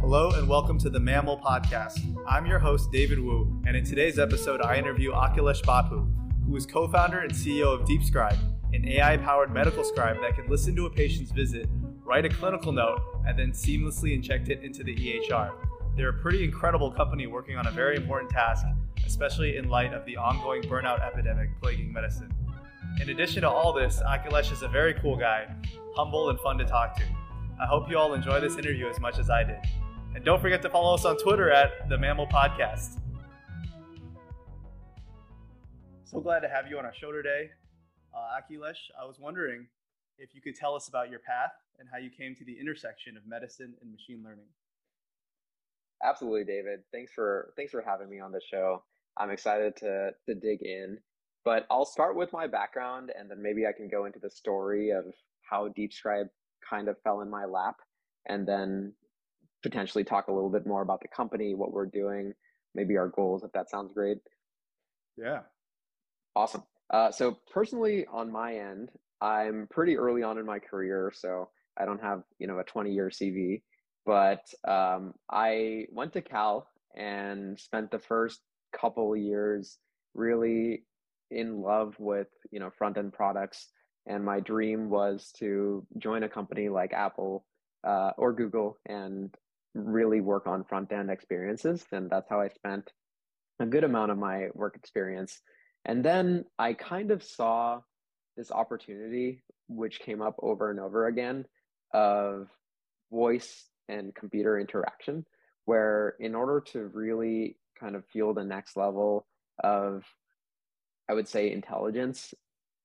Hello and welcome to the MaML Podcast. I'm your host, David Wu, and in today's episode, I interview Akilesh Bapu, who is co founder and CEO of DeepScribe, an AI powered medical scribe that can listen to a patient's visit, write a clinical note, and then seamlessly inject it into the EHR. They're a pretty incredible company working on a very important task, especially in light of the ongoing burnout epidemic plaguing medicine. In addition to all this, Akilesh is a very cool guy, humble and fun to talk to. I hope you all enjoy this interview as much as I did. And don't forget to follow us on Twitter at the MaML Podcast. So glad to have you on our show today. Uh, Akilesh, I was wondering if you could tell us about your path and how you came to the intersection of medicine and machine learning. Absolutely, David. Thanks for thanks for having me on the show. I'm excited to to dig in. But I'll start with my background and then maybe I can go into the story of how DeepScribe kind of fell in my lap and then potentially talk a little bit more about the company, what we're doing, maybe our goals, if that sounds great. Yeah. Awesome. Uh, so personally, on my end, I'm pretty early on in my career, so I don't have you know a 20 year CV, but um, I went to Cal and spent the first couple years really in love with you know front end products, and my dream was to join a company like Apple uh, or Google and really work on front end experiences, and that's how I spent a good amount of my work experience. And then I kind of saw this opportunity, which came up over and over again, of voice and computer interaction, where in order to really kind of feel the next level of, I would say, intelligence,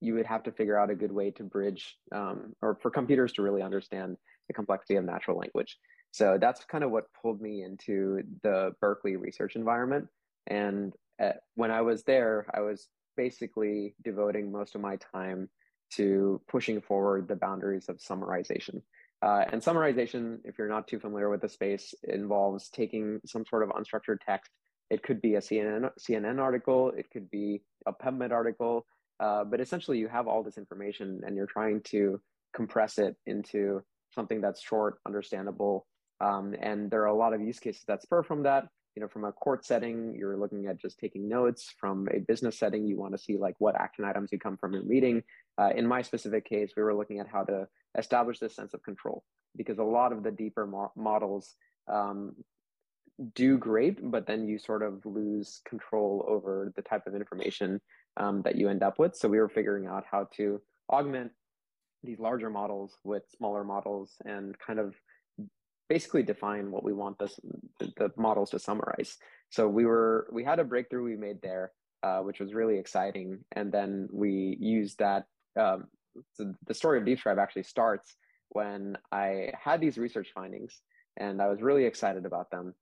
you would have to figure out a good way to bridge um, or for computers to really understand the complexity of natural language. So that's kind of what pulled me into the Berkeley research environment. And at, uh, when I was there, I was basically devoting most of my time to pushing forward the boundaries of summarization. Uh, and summarization, if you're not too familiar with the space, involves taking some sort of unstructured text. It could be a CNN, CNN article, it could be a PubMed article, uh, but essentially you have all this information and you're trying to compress it into something that's short, understandable. Um, and there are a lot of use cases that spur from that you know from a court setting you're looking at just taking notes from a business setting you want to see like what action items you come from your meeting uh, in my specific case we were looking at how to establish this sense of control because a lot of the deeper mo- models um, do great but then you sort of lose control over the type of information um, that you end up with so we were figuring out how to augment these larger models with smaller models and kind of basically define what we want this, the models to summarize. So we were we had a breakthrough we made there, uh, which was really exciting, and then we used that. Um, so the story of DeepScribe actually starts when I had these research findings, and I was really excited about them.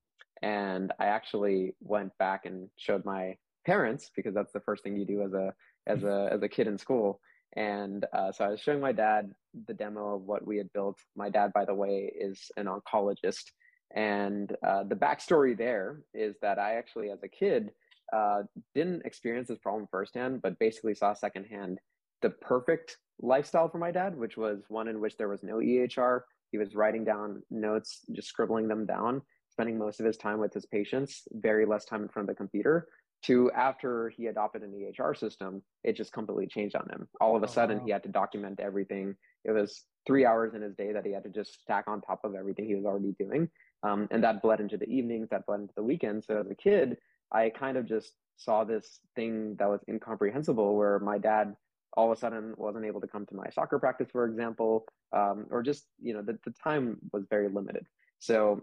And I actually went back and showed my parents because that's the first thing you do as a as a as a kid in school and uh, so I was showing my dad the demo of what we had built. My dad, by the way, is an oncologist. And uh, the backstory there is that I actually, as a kid, uh, didn't experience this problem firsthand, but basically saw secondhand the perfect lifestyle for my dad, which was one in which there was no EHR. He was writing down notes, just scribbling them down, spending most of his time with his patients, very less time in front of the computer to after he adopted an EHR system, it just completely changed on him. All of a oh, sudden, wow. he had to document everything. It was three hours in his day that he had to just stack on top of everything he was already doing. Um, and that bled into the evenings, that bled into the weekends. So as a kid, I kind of just saw this thing that was incomprehensible where my dad all of a sudden wasn't able to come to my soccer practice, for example, um, or just, you know, the, the time was very limited. So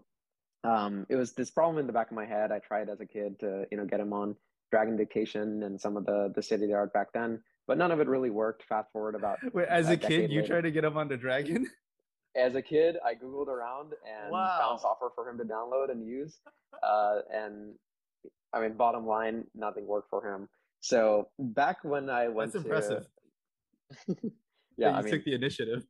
um, it was this problem in the back of my head. I tried as a kid to, you know, get him on Dragon Dictation and some of the the city of the art back then, but none of it really worked. Fast forward about. Wait, as a, a kid, you later. tried to get him onto Dragon. As a kid, I googled around and wow. found software for him to download and use, uh, and I mean, bottom line, nothing worked for him. So back when I went, that's impressive. yeah, I mean, took the initiative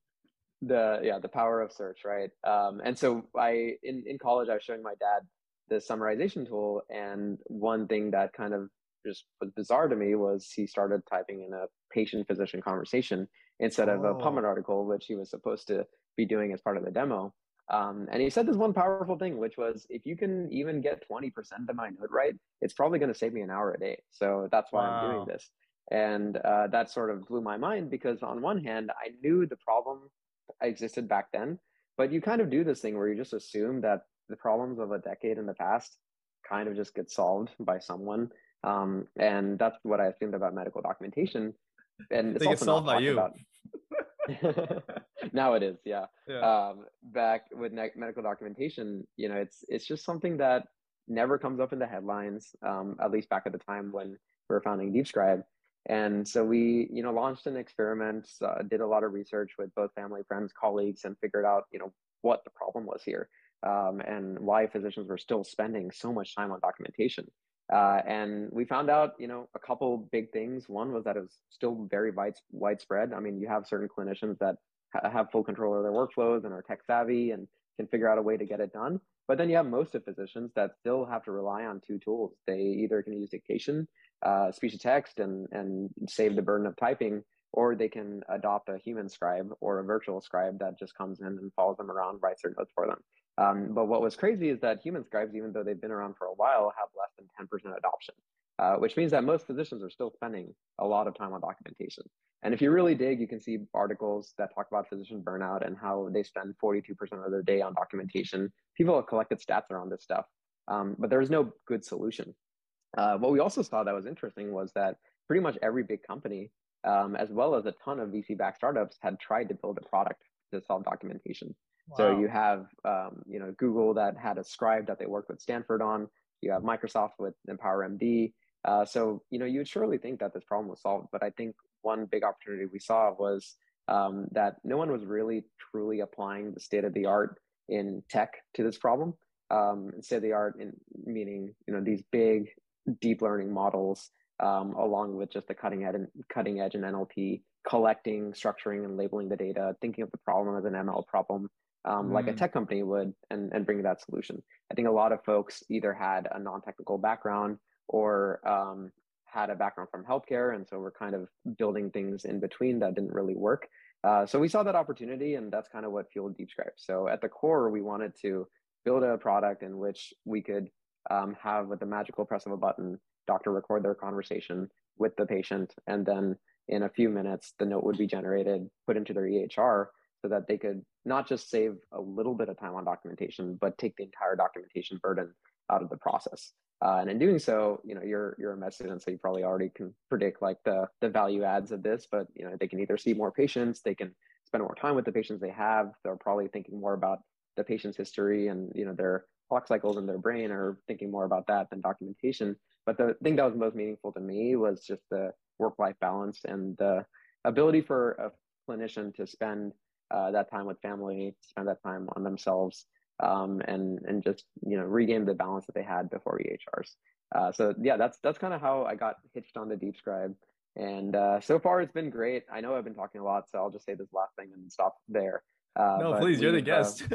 the yeah the power of search right um, and so i in, in college i was showing my dad the summarization tool and one thing that kind of just was bizarre to me was he started typing in a patient physician conversation instead of a PubMed oh. article, which he was supposed to be doing as part of the demo. Um, and he said this one powerful thing, which was if you can even get 20% of my node right, it's probably going to save me an hour a day. So that's why wow. I'm doing this. And uh, that sort of blew my mind because on one hand, I knew the problem existed back then, but you kind of do this thing where you just assume that the problems of a decade in the past kind of just get solved by someone. Um, and that's what I assumed about medical documentation. And it's also solved by you. About... now it is, yeah. yeah. Um, back with ne- medical documentation, you know, it's it's just something that never comes up in the headlines. Um, at least back at the time when we were founding DeepScribe. And so we, you know, launched an experiment, uh, did a lot of research with both family, friends, colleagues, and figured out, you know, what the problem was here um, and why physicians were still spending so much time on documentation. Uh, and we found out, you know, a couple big things. One was that it was still very wide, widespread. I mean, you have certain clinicians that ha- have full control of their workflows and are tech savvy and can figure out a way to get it done. But then you have most of physicians that still have to rely on two tools. They either can use dictation, uh, speech to text, and and save the burden of typing, or they can adopt a human scribe or a virtual scribe that just comes in and follows them around, writes their notes for them. Um, but what was crazy is that human scribes, even though they've been around for a while, have less than 10% adoption, uh, which means that most physicians are still spending a lot of time on documentation. And if you really dig, you can see articles that talk about physician burnout and how they spend 42% of their day on documentation. People have collected stats around this stuff, um, but there's no good solution. Uh, what we also saw that was interesting was that pretty much every big company, um, as well as a ton of VC-backed startups, had tried to build a product to solve documentation. Wow. So you have, um, you know, Google that had a scribe that they worked with Stanford on. You have Microsoft with EmpowerMD. Uh, so you know, you would surely think that this problem was solved, but I think one big opportunity we saw was um, that no one was really truly applying the state of the art in tech to this problem. Um, state of the art in meaning you know these big deep learning models um, along with just the cutting edge and cutting edge and NLP collecting, structuring, and labeling the data, thinking of the problem as an ML problem, um, mm. like a mm. tech company would and, and bring that solution. I think a lot of folks either had a non-technical background or um, had a background from healthcare. And so we're kind of building things in between that didn't really work. Uh, so we saw that opportunity and that's kind of what fueled DeepScribe. So at the core, we wanted to build a product in which we could um, have with the magical press of a button, doctor record their conversation with the patient. And then in a few minutes, the note would be generated, put into their EHR so that they could not just save a little bit of time on documentation, but take the entire documentation burden out of the process. Uh, and in doing so, you know, you're you're a med student, so you probably already can predict like the the value adds of this. But you know, they can either see more patients, they can spend more time with the patients they have. They're probably thinking more about the patient's history and you know their clock cycles in their brain are thinking more about that than documentation. But the thing that was most meaningful to me was just the work life balance and the ability for a clinician to spend uh, that time with family, spend that time on themselves, um, and and just you know regain the balance that they had before EHRs. Uh, so yeah, that's that's kind of how I got hitched on the DeepScribe, and uh, so far it's been great. I know I've been talking a lot, so I'll just say this last thing and stop there. Uh, no, please, you're the uh, guest.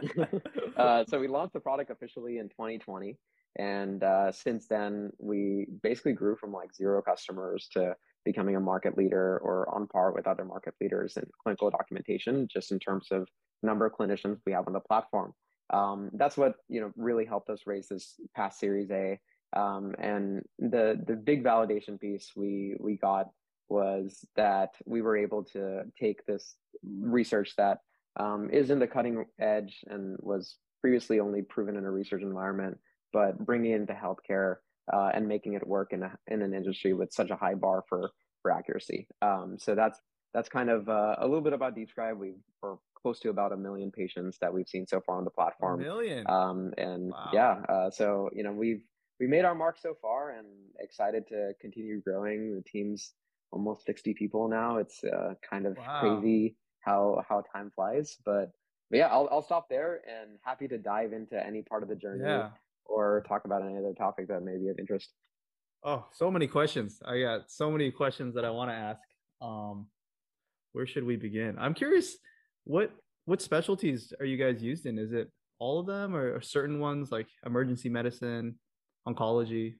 Uh, so we launched the product officially in 2020, and since then we basically grew from like zero customers to becoming a market leader or on par with other market leaders in clinical documentation, just in terms of number of clinicians we have on the platform. Um, that's what you know really helped us raise this past Series A. Um, and the the big validation piece we we got was that we were able to take this research that um, is in the cutting edge and was previously only proven in a research environment, but bringing it into healthcare uh, and making it work in, a, in an industry with such a high bar for for accuracy. Um, so that's that's kind of uh, a little bit about DeepScribe. We are close to about a million patients that we've seen so far on the platform. A million. Um, and wow. yeah, uh, so you know we've we made our mark so far, and excited to continue growing. The team's almost sixty people now. It's uh, kind of wow. crazy how how time flies, but, but yeah, I'll I'll stop there and happy to dive into any part of the journey. Yeah or talk about any other topic that may be of interest. Oh, so many questions. I got so many questions that I want to ask. Um, where should we begin? I'm curious, what what specialties are you guys used in? Is it all of them or certain ones like emergency medicine, oncology?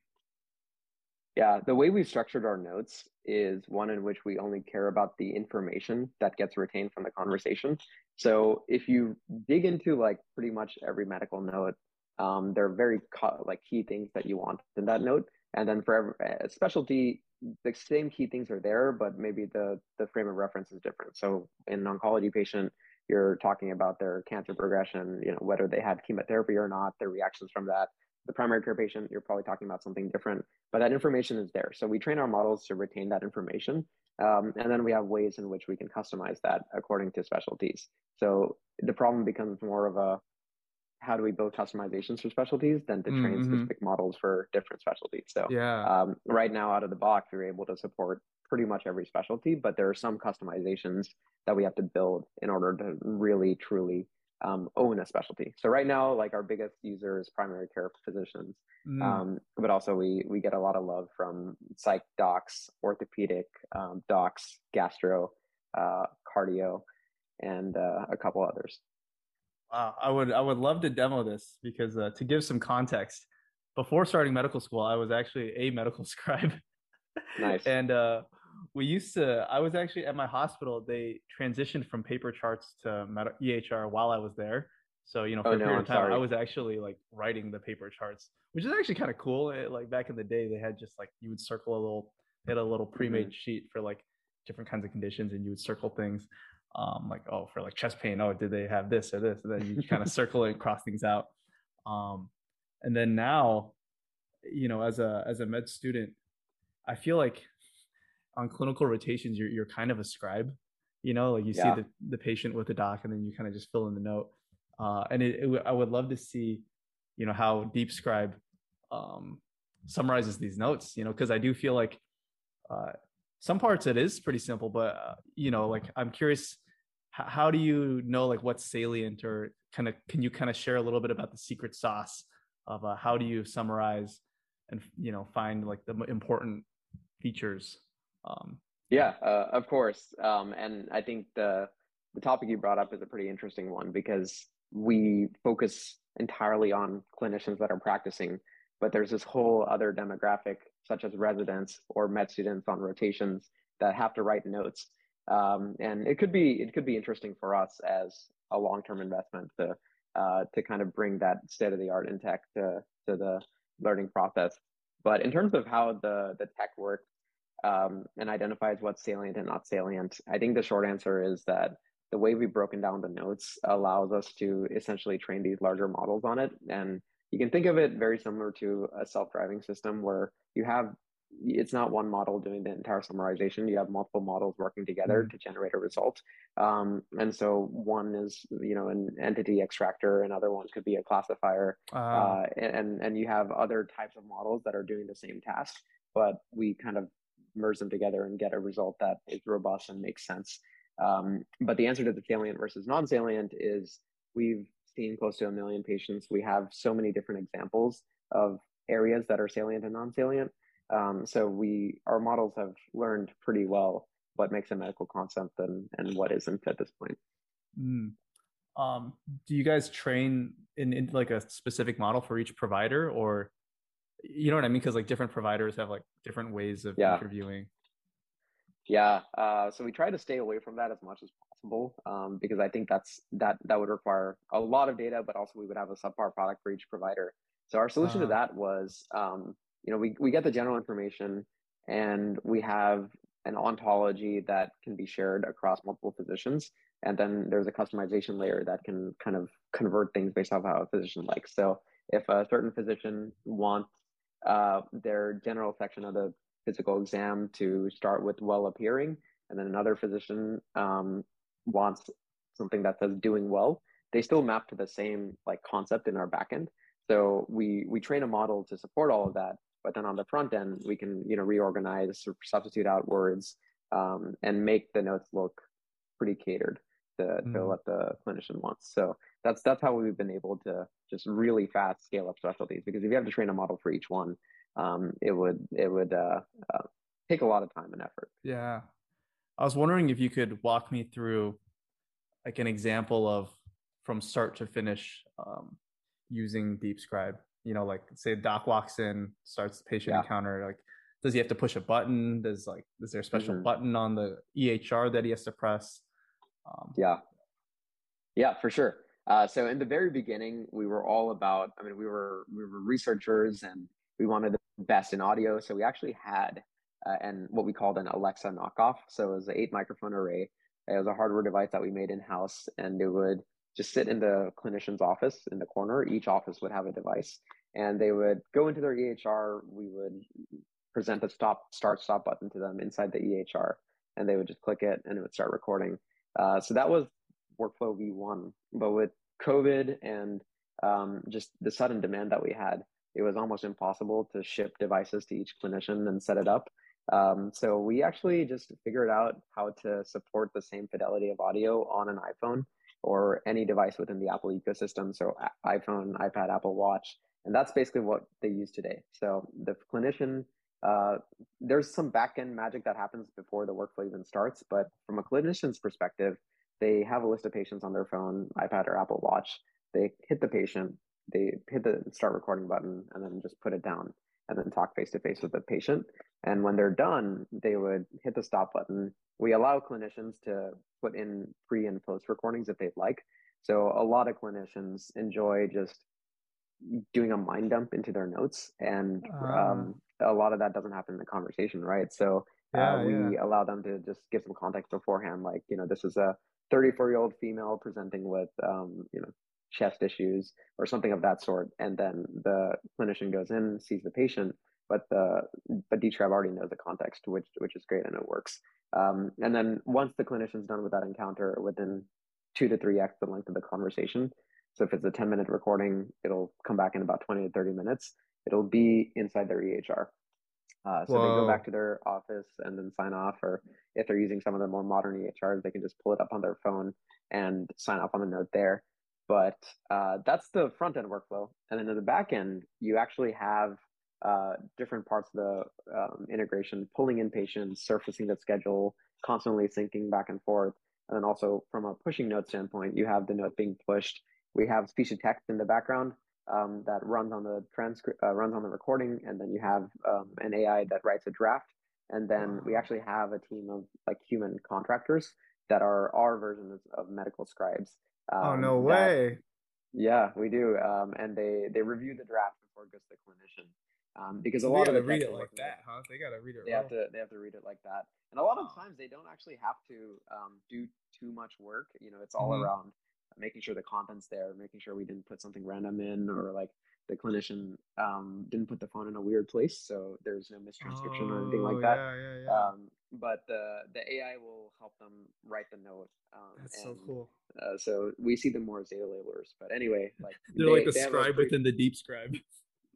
Yeah, the way we've structured our notes is one in which we only care about the information that gets retained from the conversation. So if you dig into like pretty much every medical note, um, there are very co- like key things that you want in that note. And then for every uh, specialty, the same key things are there, but maybe the the frame of reference is different. So in an oncology patient, you're talking about their cancer progression, you know, whether they had chemotherapy or not, their reactions from that the primary care patient, you're probably talking about something different, but that information is there. So we train our models to retain that information. Um, and then we have ways in which we can customize that according to specialties. So the problem becomes more of a how do we build customizations for specialties than to train mm-hmm. specific models for different specialties. So yeah, um, right now out of the box, we're able to support pretty much every specialty, but there are some customizations that we have to build in order to really truly um, own a specialty. So right now, like our biggest user is primary care physicians, mm. um, but also we we get a lot of love from psych docs, orthopedic um, docs, gastro, uh, cardio, and uh, a couple others. Wow, I would I would love to demo this because uh, to give some context, before starting medical school, I was actually a medical scribe. Nice. and uh, we used to i was actually at my hospital they transitioned from paper charts to ehr while i was there so you know for oh, a period no, of time sorry. i was actually like writing the paper charts which is actually kind of cool it, like back in the day they had just like you would circle a little they had a little pre-made mm-hmm. sheet for like different kinds of conditions and you would circle things um like oh for like chest pain oh did they have this or this and then you kind of circle it and cross things out um and then now you know as a as a med student i feel like on clinical rotations, you're you're kind of a scribe. You know, like you yeah. see the the patient with the doc, and then you kind of just fill in the note. Uh, and it, it, I would love to see, you know, how DeepScribe um, summarizes these notes. You know, because I do feel like uh, some parts it is pretty simple, but uh, you know, like I'm curious, h- how do you know like what's salient, or kind of can you kind of share a little bit about the secret sauce of uh, how do you summarize and you know find like the important features um, yeah, uh, of course. Um, and I think the the topic you brought up is a pretty interesting one because we focus entirely on clinicians that are practicing, but there's this whole other demographic, such as residents or med students on rotations that have to write notes. Um, and it could be it could be interesting for us as a long term investment to uh, to kind of bring that state of the art in tech to to the learning process. But in terms of how the the tech works, um, and identifies what's salient and not salient. I think the short answer is that the way we've broken down the notes allows us to essentially train these larger models on it. And you can think of it very similar to a self-driving system where you have it's not one model doing the entire summarization. You have multiple models working together mm-hmm. to generate a result. Um, and so one is, you know, an entity extractor, another one could be a classifier, uh, uh, and and you have other types of models that are doing the same task. But we kind of merge them together and get a result that is robust and makes sense. Um, but the answer to the salient versus non-salient is we've seen close to a million patients. We have so many different examples of areas that are salient and non-salient. Um, so we our models have learned pretty well what makes a medical concept and and what isn't at this point. Mm. Um, do you guys train in, in like a specific model for each provider, or you know what I mean? Because like different providers have like different ways of yeah. interviewing. Yeah. Uh, so we try to stay away from that as much as possible um, because I think that's that that would require a lot of data, but also we would have a subpar product for each provider. So our solution uh, to that was, um, you know, we we get the general information and we have an ontology that can be shared across multiple physicians. And then there's a customization layer that can kind of convert things based off how a physician likes. So if a certain physician wants uh, their general section of the physical exam to start with well appearing, and then another physician um, wants something that says doing well. They still map to the same like concept in our backend. So we we train a model to support all of that, but then on the front end we can you know reorganize, or substitute out words, um, and make the notes look pretty catered to, mm. to what the clinician wants. So that's that's how we've been able to just really fast scale up specialties because if you have to train a model for each one, um, it would it would uh, uh, take a lot of time and effort. Yeah, I was wondering if you could walk me through like an example of from start to finish um, using DeepScribe. You know, like say doc walks in, starts the patient yeah. encounter, like does he have to push a button? Does like is there a special mm-hmm. button on the EHR that he has to press? Um, yeah, yeah, for sure. Uh, so in the very beginning, we were all about. I mean, we were we were researchers and we wanted the best in audio. So we actually had uh, and what we called an Alexa knockoff. So it was an eight microphone array. It was a hardware device that we made in house, and it would just sit in the clinician's office in the corner. Each office would have a device, and they would go into their EHR. We would present a stop, start, stop button to them inside the EHR, and they would just click it, and it would start recording. Uh, so that was workflow V1. But with COVID and um, just the sudden demand that we had, it was almost impossible to ship devices to each clinician and set it up. Um, so we actually just figured out how to support the same fidelity of audio on an iPhone or any device within the Apple ecosystem. So iPhone, iPad, Apple Watch, and that's basically what they use today. So the clinician, uh, there's some backend magic that happens before the workflow even starts, but from a clinician's perspective, they have a list of patients on their phone, iPad, or Apple Watch. They hit the patient, they hit the start recording button, and then just put it down and then talk face to face with the patient. And when they're done, they would hit the stop button. We allow clinicians to put in pre and post recordings if they'd like. So a lot of clinicians enjoy just doing a mind dump into their notes, and um, a lot of that doesn't happen in the conversation, right? So uh, yeah, uh, we yeah. allow them to just give some context beforehand, like you know, this is a 34 year old female presenting with um, you know chest issues or something of that sort and then the clinician goes in sees the patient but the but DeepScribe already knows the context which which is great and it works. Um, and then once the clinician's done with that encounter within two to three x the length of the conversation so if it's a 10 minute recording it'll come back in about 20 to 30 minutes it'll be inside their ehr uh, so Whoa. they go back to their office and then sign off, or if they're using some of the more modern EHRs, they can just pull it up on their phone and sign off on the note there. But uh, that's the front end workflow, and then in the back end, you actually have uh, different parts of the um, integration, pulling in patients, surfacing the schedule, constantly syncing back and forth, and then also from a pushing note standpoint, you have the note being pushed. We have speech to text in the background, um, that runs on the transcript, uh, runs on the recording, and then you have um, an AI that writes a draft, and then we actually have a team of like human contractors that are our versions of medical scribes. Um, oh no way! That, yeah, we do, um, and they they review the draft before it goes to the clinician. Um, because a lot of the read it like that, huh? They gotta read it. They have to. They have to read it like that, and a lot of times they don't actually have to um, do too much work. You know, it's all mm-hmm. around making sure the content's there, making sure we didn't put something random in or like the clinician um, didn't put the phone in a weird place, so there's no mistranscription oh, or anything like oh, that. Yeah, yeah, yeah. Um, but the the AI will help them write the note. Um, That's and, so cool. Uh, so we see them more as data labelers. But anyway, like they're they, like the scribe pretty... within the deep scribe.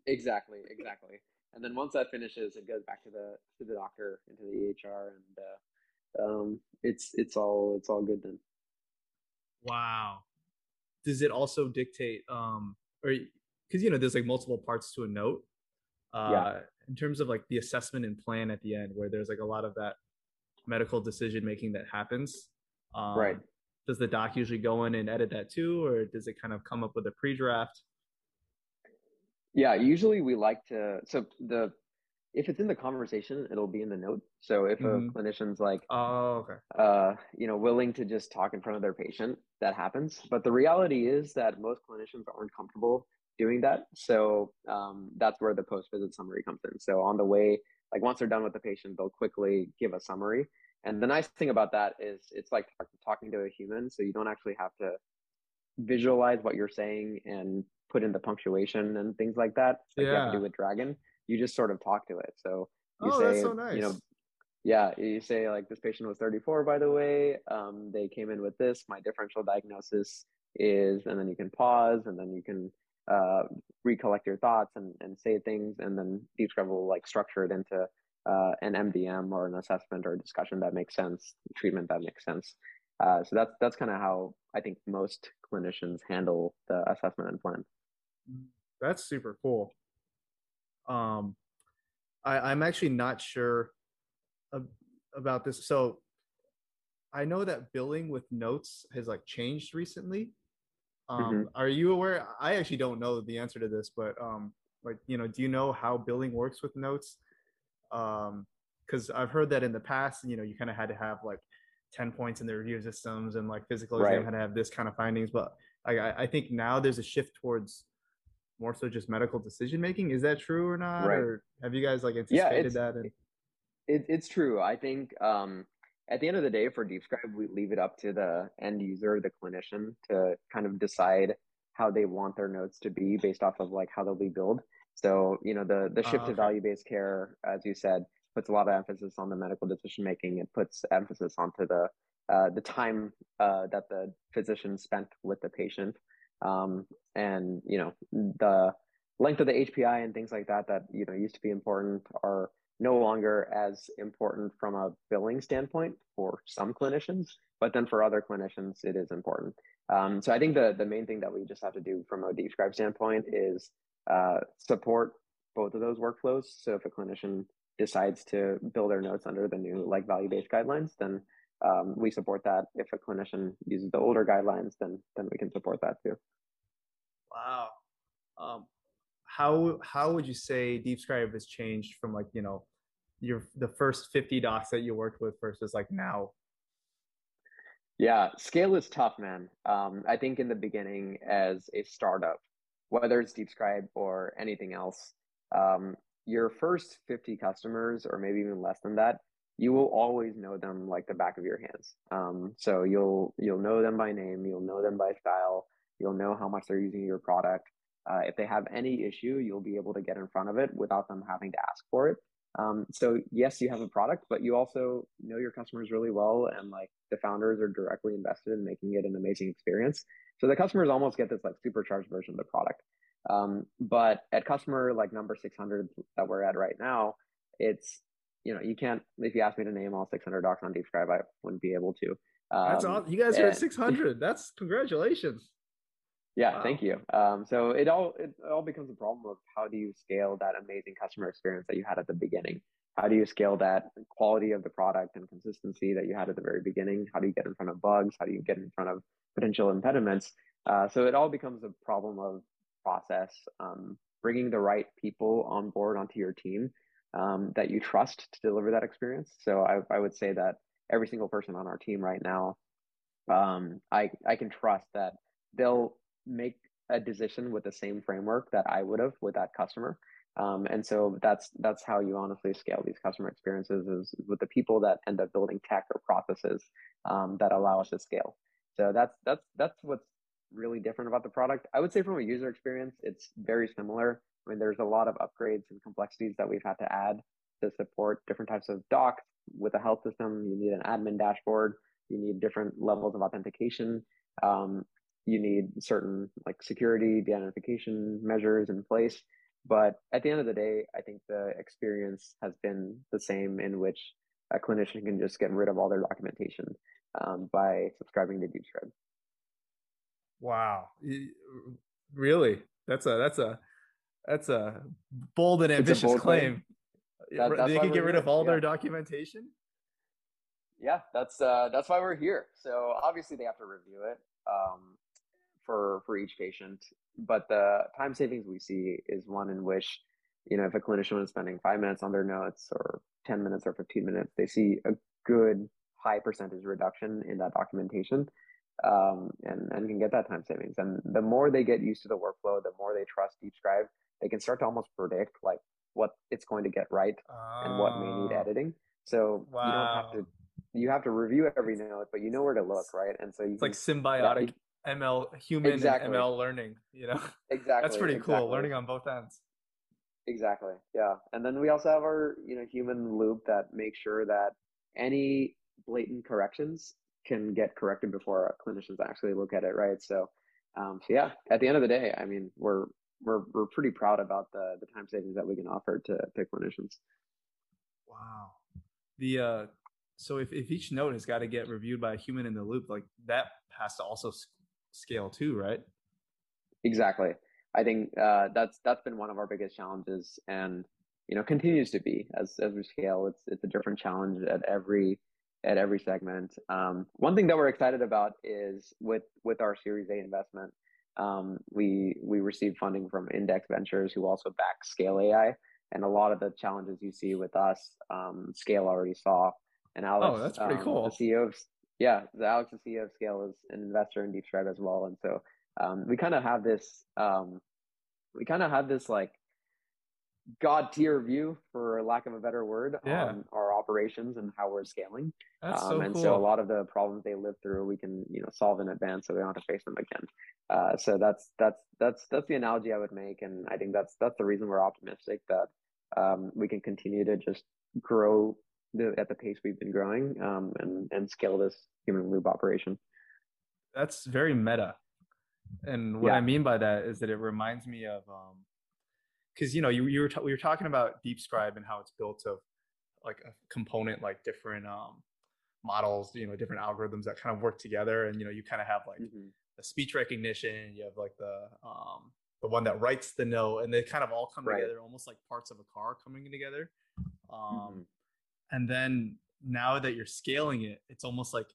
Exactly, exactly. And then once that finishes, it goes back to the to the doctor into the EHR, and uh, um, it's it's all it's all good then. Wow does it also dictate um or because you know there's like multiple parts to a note uh yeah. in terms of like the assessment and plan at the end where there's like a lot of that medical decision making that happens um, right does the doc usually go in and edit that too or does it kind of come up with a pre-draft yeah usually we like to so the if it's in the conversation, it'll be in the note. So if mm-hmm. a clinician's like, oh, okay, uh, you know, willing to just talk in front of their patient, that happens. But the reality is that most clinicians aren't comfortable doing that. So um, that's where the post visit summary comes in. So on the way, like once they're done with the patient, they'll quickly give a summary. And the nice thing about that is it's like talking to a human. So you don't actually have to visualize what you're saying and put in the punctuation and things like that. Like yeah. you have to do with Dragon you just sort of talk to it. So you oh, say, so nice. you know, yeah, you say like this patient was 34, by the way. Um, they came in with this. My differential diagnosis is, and then you can pause, and then you can uh, recollect your thoughts and, and say things, and then DeepScribe will like structure it into uh, an MDM or an assessment or a discussion that makes sense, treatment that makes sense. Uh, so that's that's kind of how I think most clinicians handle the assessment and plan. That's super cool. Um, I, I'm actually not sure ab- about this. So I know that billing with notes has like changed recently. Um, mm-hmm. Are you aware? I actually don't know the answer to this, but um, like you know, do you know how billing works with notes? Um, because I've heard that in the past, you know, you kind of had to have like 10 points in the review systems and like physical exam Right. had to have this kind of findings. But I I think now there's a shift towards more so just medical decision making. Is that true or not? Right. Or have you guys like Yeah, anticipated it's that? And it, it's true. I think um, at the end of the day, for DeepScribe, we leave it up to the end user, the clinician, to kind of decide how they want their notes to be based off of like how they'll be billed. So you know, the the shift Ah, to value based care, as you said, puts a lot of emphasis on the medical decision making. It puts emphasis onto the uh, the time uh, that the physician spent with the patient, um, and you know the length of the HPI and things like that that you know used to be important are no longer as important from a billing standpoint for some clinicians, but then for other clinicians, it is important. Um, so I think the the main thing that we just have to do from a DeepScribe standpoint is uh, support both of those workflows. So if a clinician decides to build their notes under the new like value-based guidelines, then um, we support that. If a clinician uses the older guidelines, then then we can support that too. wow. Um, how how would you say DeepScribe has changed from like you know your the first 50 docs that you worked with versus like now? Yeah, scale is tough, man. Um, I think in the beginning, as a startup, whether it's DeepScribe or anything else, um, your first 50 customers, or maybe even less than that, you will always know them like the back of your hands. Um, so you'll you'll know them by name, you'll know them by style, you'll know how much they're using your product. Uh, if they have any issue, you'll be able to get in front of it without them having to ask for it. Um, so yes, you have a product, but you also know your customers really well, and like the founders are directly invested in making it an amazing experience. So the customers almost get this like supercharged version of the product. Um, but at customer like number 600 that we're at right now, it's you know you can't if you ask me to name all 600 docs on DeepScribe, I wouldn't be able to. That's Um, all. You guys are at 600. That's congratulations. Yeah, Wow. thank you. Um, so it all it all becomes a problem of how do you scale that amazing customer experience that you had at the beginning? How do you scale that quality of the product and consistency that you had at the very beginning? How do you get in front of bugs? How do you get in front of potential impediments? Uh, so it all becomes a problem of process, um, bringing the right people on board onto your team um, that you trust to deliver that experience. So I, I would say that every single person on our team right now, um, I I can trust that they'll make a decision with the same framework that I would have with that customer. Um, and so that's that's how you honestly scale these customer experiences is with the people that end up building tech or processes um, that allow us to scale. So that's that's that's what's really different about the product. I would say from a user experience, it's very similar. I mean, there's a lot of upgrades and complexities that we've had to add to support different types of docs with a health system. You need an admin dashboard. You need different levels of authentication. Um, you need certain like security de-identification measures in place but at the end of the day i think the experience has been the same in which a clinician can just get rid of all their documentation um, by subscribing to DeepScribe. Wow. Really? That's a that's a that's a bold and ambitious bold claim. claim. That- they can get rid of here, all their documentation. Yeah, that's uh, that's why we're here. So obviously they have to review it um, for for each patient, but the time savings we see is one in which you know if a clinician is spending five minutes on their notes or ten minutes or fifteen minutes, they see a good high percentage reduction in that documentation. Um, and, and can get that time savings. And the more they get used to the workflow, the more they trust DeepScribe, they can start to almost predict like what it's going to get right and what may need Ah, editing. So you don't have to you have to review every note, but you know where to look, right? And so you It's like can, symbiotic ML human Exactly. ML learning, you know? exactly That's pretty cool. exactly, Learning on both ends. Exactly. Yeah. And then we also have our, you know, human loop that makes sure that any blatant corrections can get corrected before our clinicians actually look at it, right? So um so yeah, at the end of the day, I mean, we're we're we're pretty proud about the the time savings that we can offer to to clinicians. Wow. The uh so if, if each note has got to get reviewed by a human in the loop, like that has to also scale too, right? Exactly. I think uh, that's that's been one of our biggest challenges, and you know continues to be as as we scale. It's it's a different challenge at every at every segment. Um, one thing that we're excited about is with with our Series A investment, um, we we received funding from Index Ventures, who also back Scale AI, and a lot of the challenges you see with us, um, Scale already saw. And Alex, oh, that's pretty um, cool. The CEO of yeah, Alex, the CEO of Scale, is an investor in DeepScribe as well, and so um, we kind of have this um, we kind of have this like god tier view for lack of a better word yeah. on our operations and how we're scaling That's um, so and cool. so a lot of the problems they live through we can you know solve in advance so we don't have to face them again uh, so that's that's that's that's the analogy i would make and i think that's that's the reason we're optimistic that um, we can continue to just grow the, at the pace we've been growing um, and and scale this human loop operation that's very meta and what yeah. i mean by that is that it reminds me of um, because you know you, you were t- we were talking about DeepScribe and how it's built of like a component like different um, models, you know, different algorithms that kind of work together, and you know you kind of have like mm-hmm. the speech recognition, you have like the um, the one that writes the note, and they kind of all come right. together almost like parts of a car coming together. Um, mm-hmm. And then now that you're scaling it, it's almost like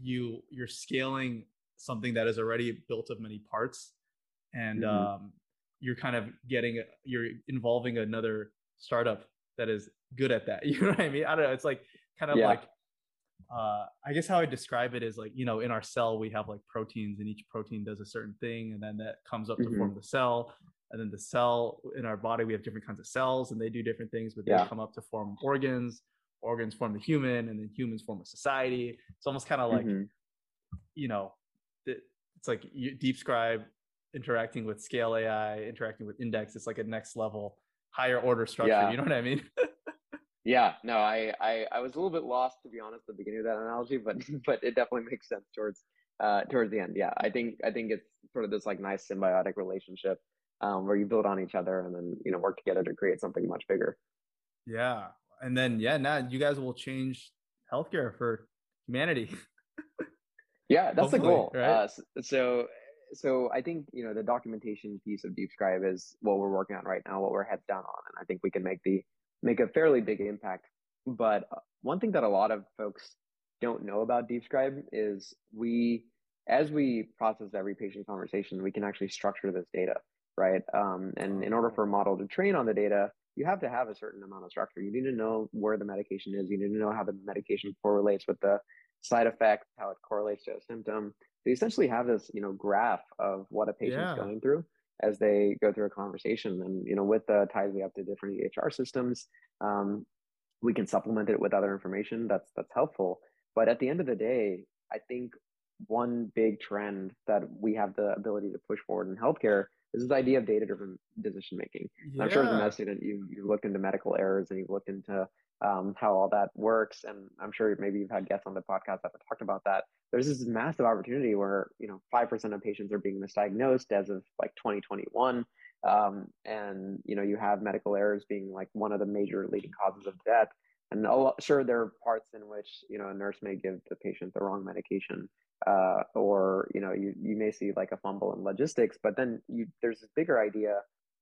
you you're scaling something that is already built of many parts and mm-hmm. um, you're kind of getting you're involving another startup that is good at that. You know what I mean? I don't know. It's like kind of yeah. like uh, I guess how I describe it is like you know in our cell we have like proteins and each protein does a certain thing and then that comes up mm-hmm. to form mm-hmm. the cell and then the cell in our body we have different kinds of cells and they do different things but yeah. they come up to form organs organs form the human and then humans form a society it's almost kind of like mm-hmm. you know it's like you, DeepScribe interacting with scale AI, interacting with index, it's like a next level, higher order structure. Yeah. You know what I mean? yeah, no, I, I, I was a little bit lost to be honest at the beginning of that analogy, but but it definitely makes sense towards uh towards the end. Yeah, I think I think it's sort of this like nice symbiotic relationship um, where you build on each other and then you know work together to create something much bigger. Yeah, and then yeah, now you guys will change healthcare for humanity. yeah, that's Hopefully, the goal. Right? Uh, so so I think you know the documentation piece of DeepScribe is what we're working on right now, what we're heads down on, and I think we can make the make a fairly big impact. But uh, one thing that a lot of folks don't know about DeepScribe is we, as we process every patient conversation, we can actually structure this data, right? Um, and in order for a model to train on the data, you have to have a certain amount of structure. You need to know where the medication is. You need to know how the medication correlates with the side effect, how it correlates to a symptom they essentially have this you know graph of what a patient's yeah. going through as they go through a conversation and you know with the ties we have to different ehr systems um, we can supplement it with other information that's that's helpful but at the end of the day i think one big trend that we have the ability to push forward in healthcare is this idea of data driven decision making yeah. i'm sure as a med student you, you've looked into medical errors and you've looked into um, how all that works. And I'm sure maybe you've had guests on the podcast that have talked about that. There's this massive opportunity where, you know, 5% of patients are being misdiagnosed as of like 2021. Um, and, you know, you have medical errors being like one of the major leading causes of death. And lot, sure, there are parts in which, you know, a nurse may give the patient the wrong medication. Uh, or, you know, you, you may see like a fumble in logistics, but then you, there's this bigger idea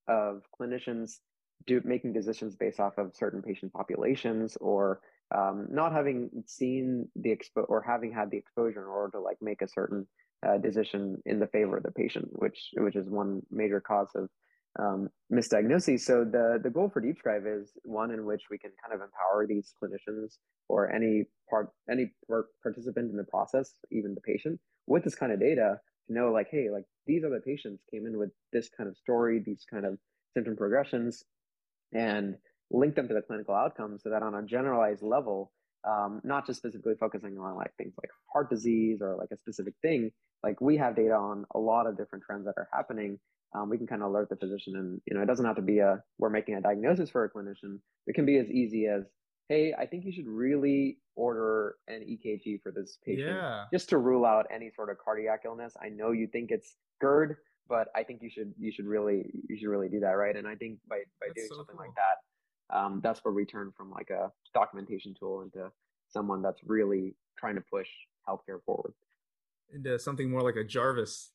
of clinicians do making decisions based off of certain patient populations or um, not having seen the expo or having had the exposure in order to like make a certain uh, decision in the favor of the patient, which which is one major cause of um, misdiagnosis. So the the goal for DeepScribe is one in which we can kind of empower these clinicians or any part any participant in the process, even the patient, with this kind of data to know like, hey, like these other patients came in with this kind of story, these kind of symptom progressions and link them to the clinical outcomes so that on a generalized level, um, not just specifically focusing on like things like heart disease or like a specific thing, like we have data on a lot of different trends that are happening. Um, we can kind of alert the physician and, you know, it doesn't have to be a, we're making a diagnosis for a clinician. It can be as easy as, hey, I think you should really order an EKG for this patient yeah. just to rule out any sort of cardiac illness. I know you think it's GERD, but I think you should you should really you should really do that right. And I think by by that's doing so something cool. like that, um, that's where we turn from like a documentation tool into someone that's really trying to push healthcare forward into something more like a Jarvis,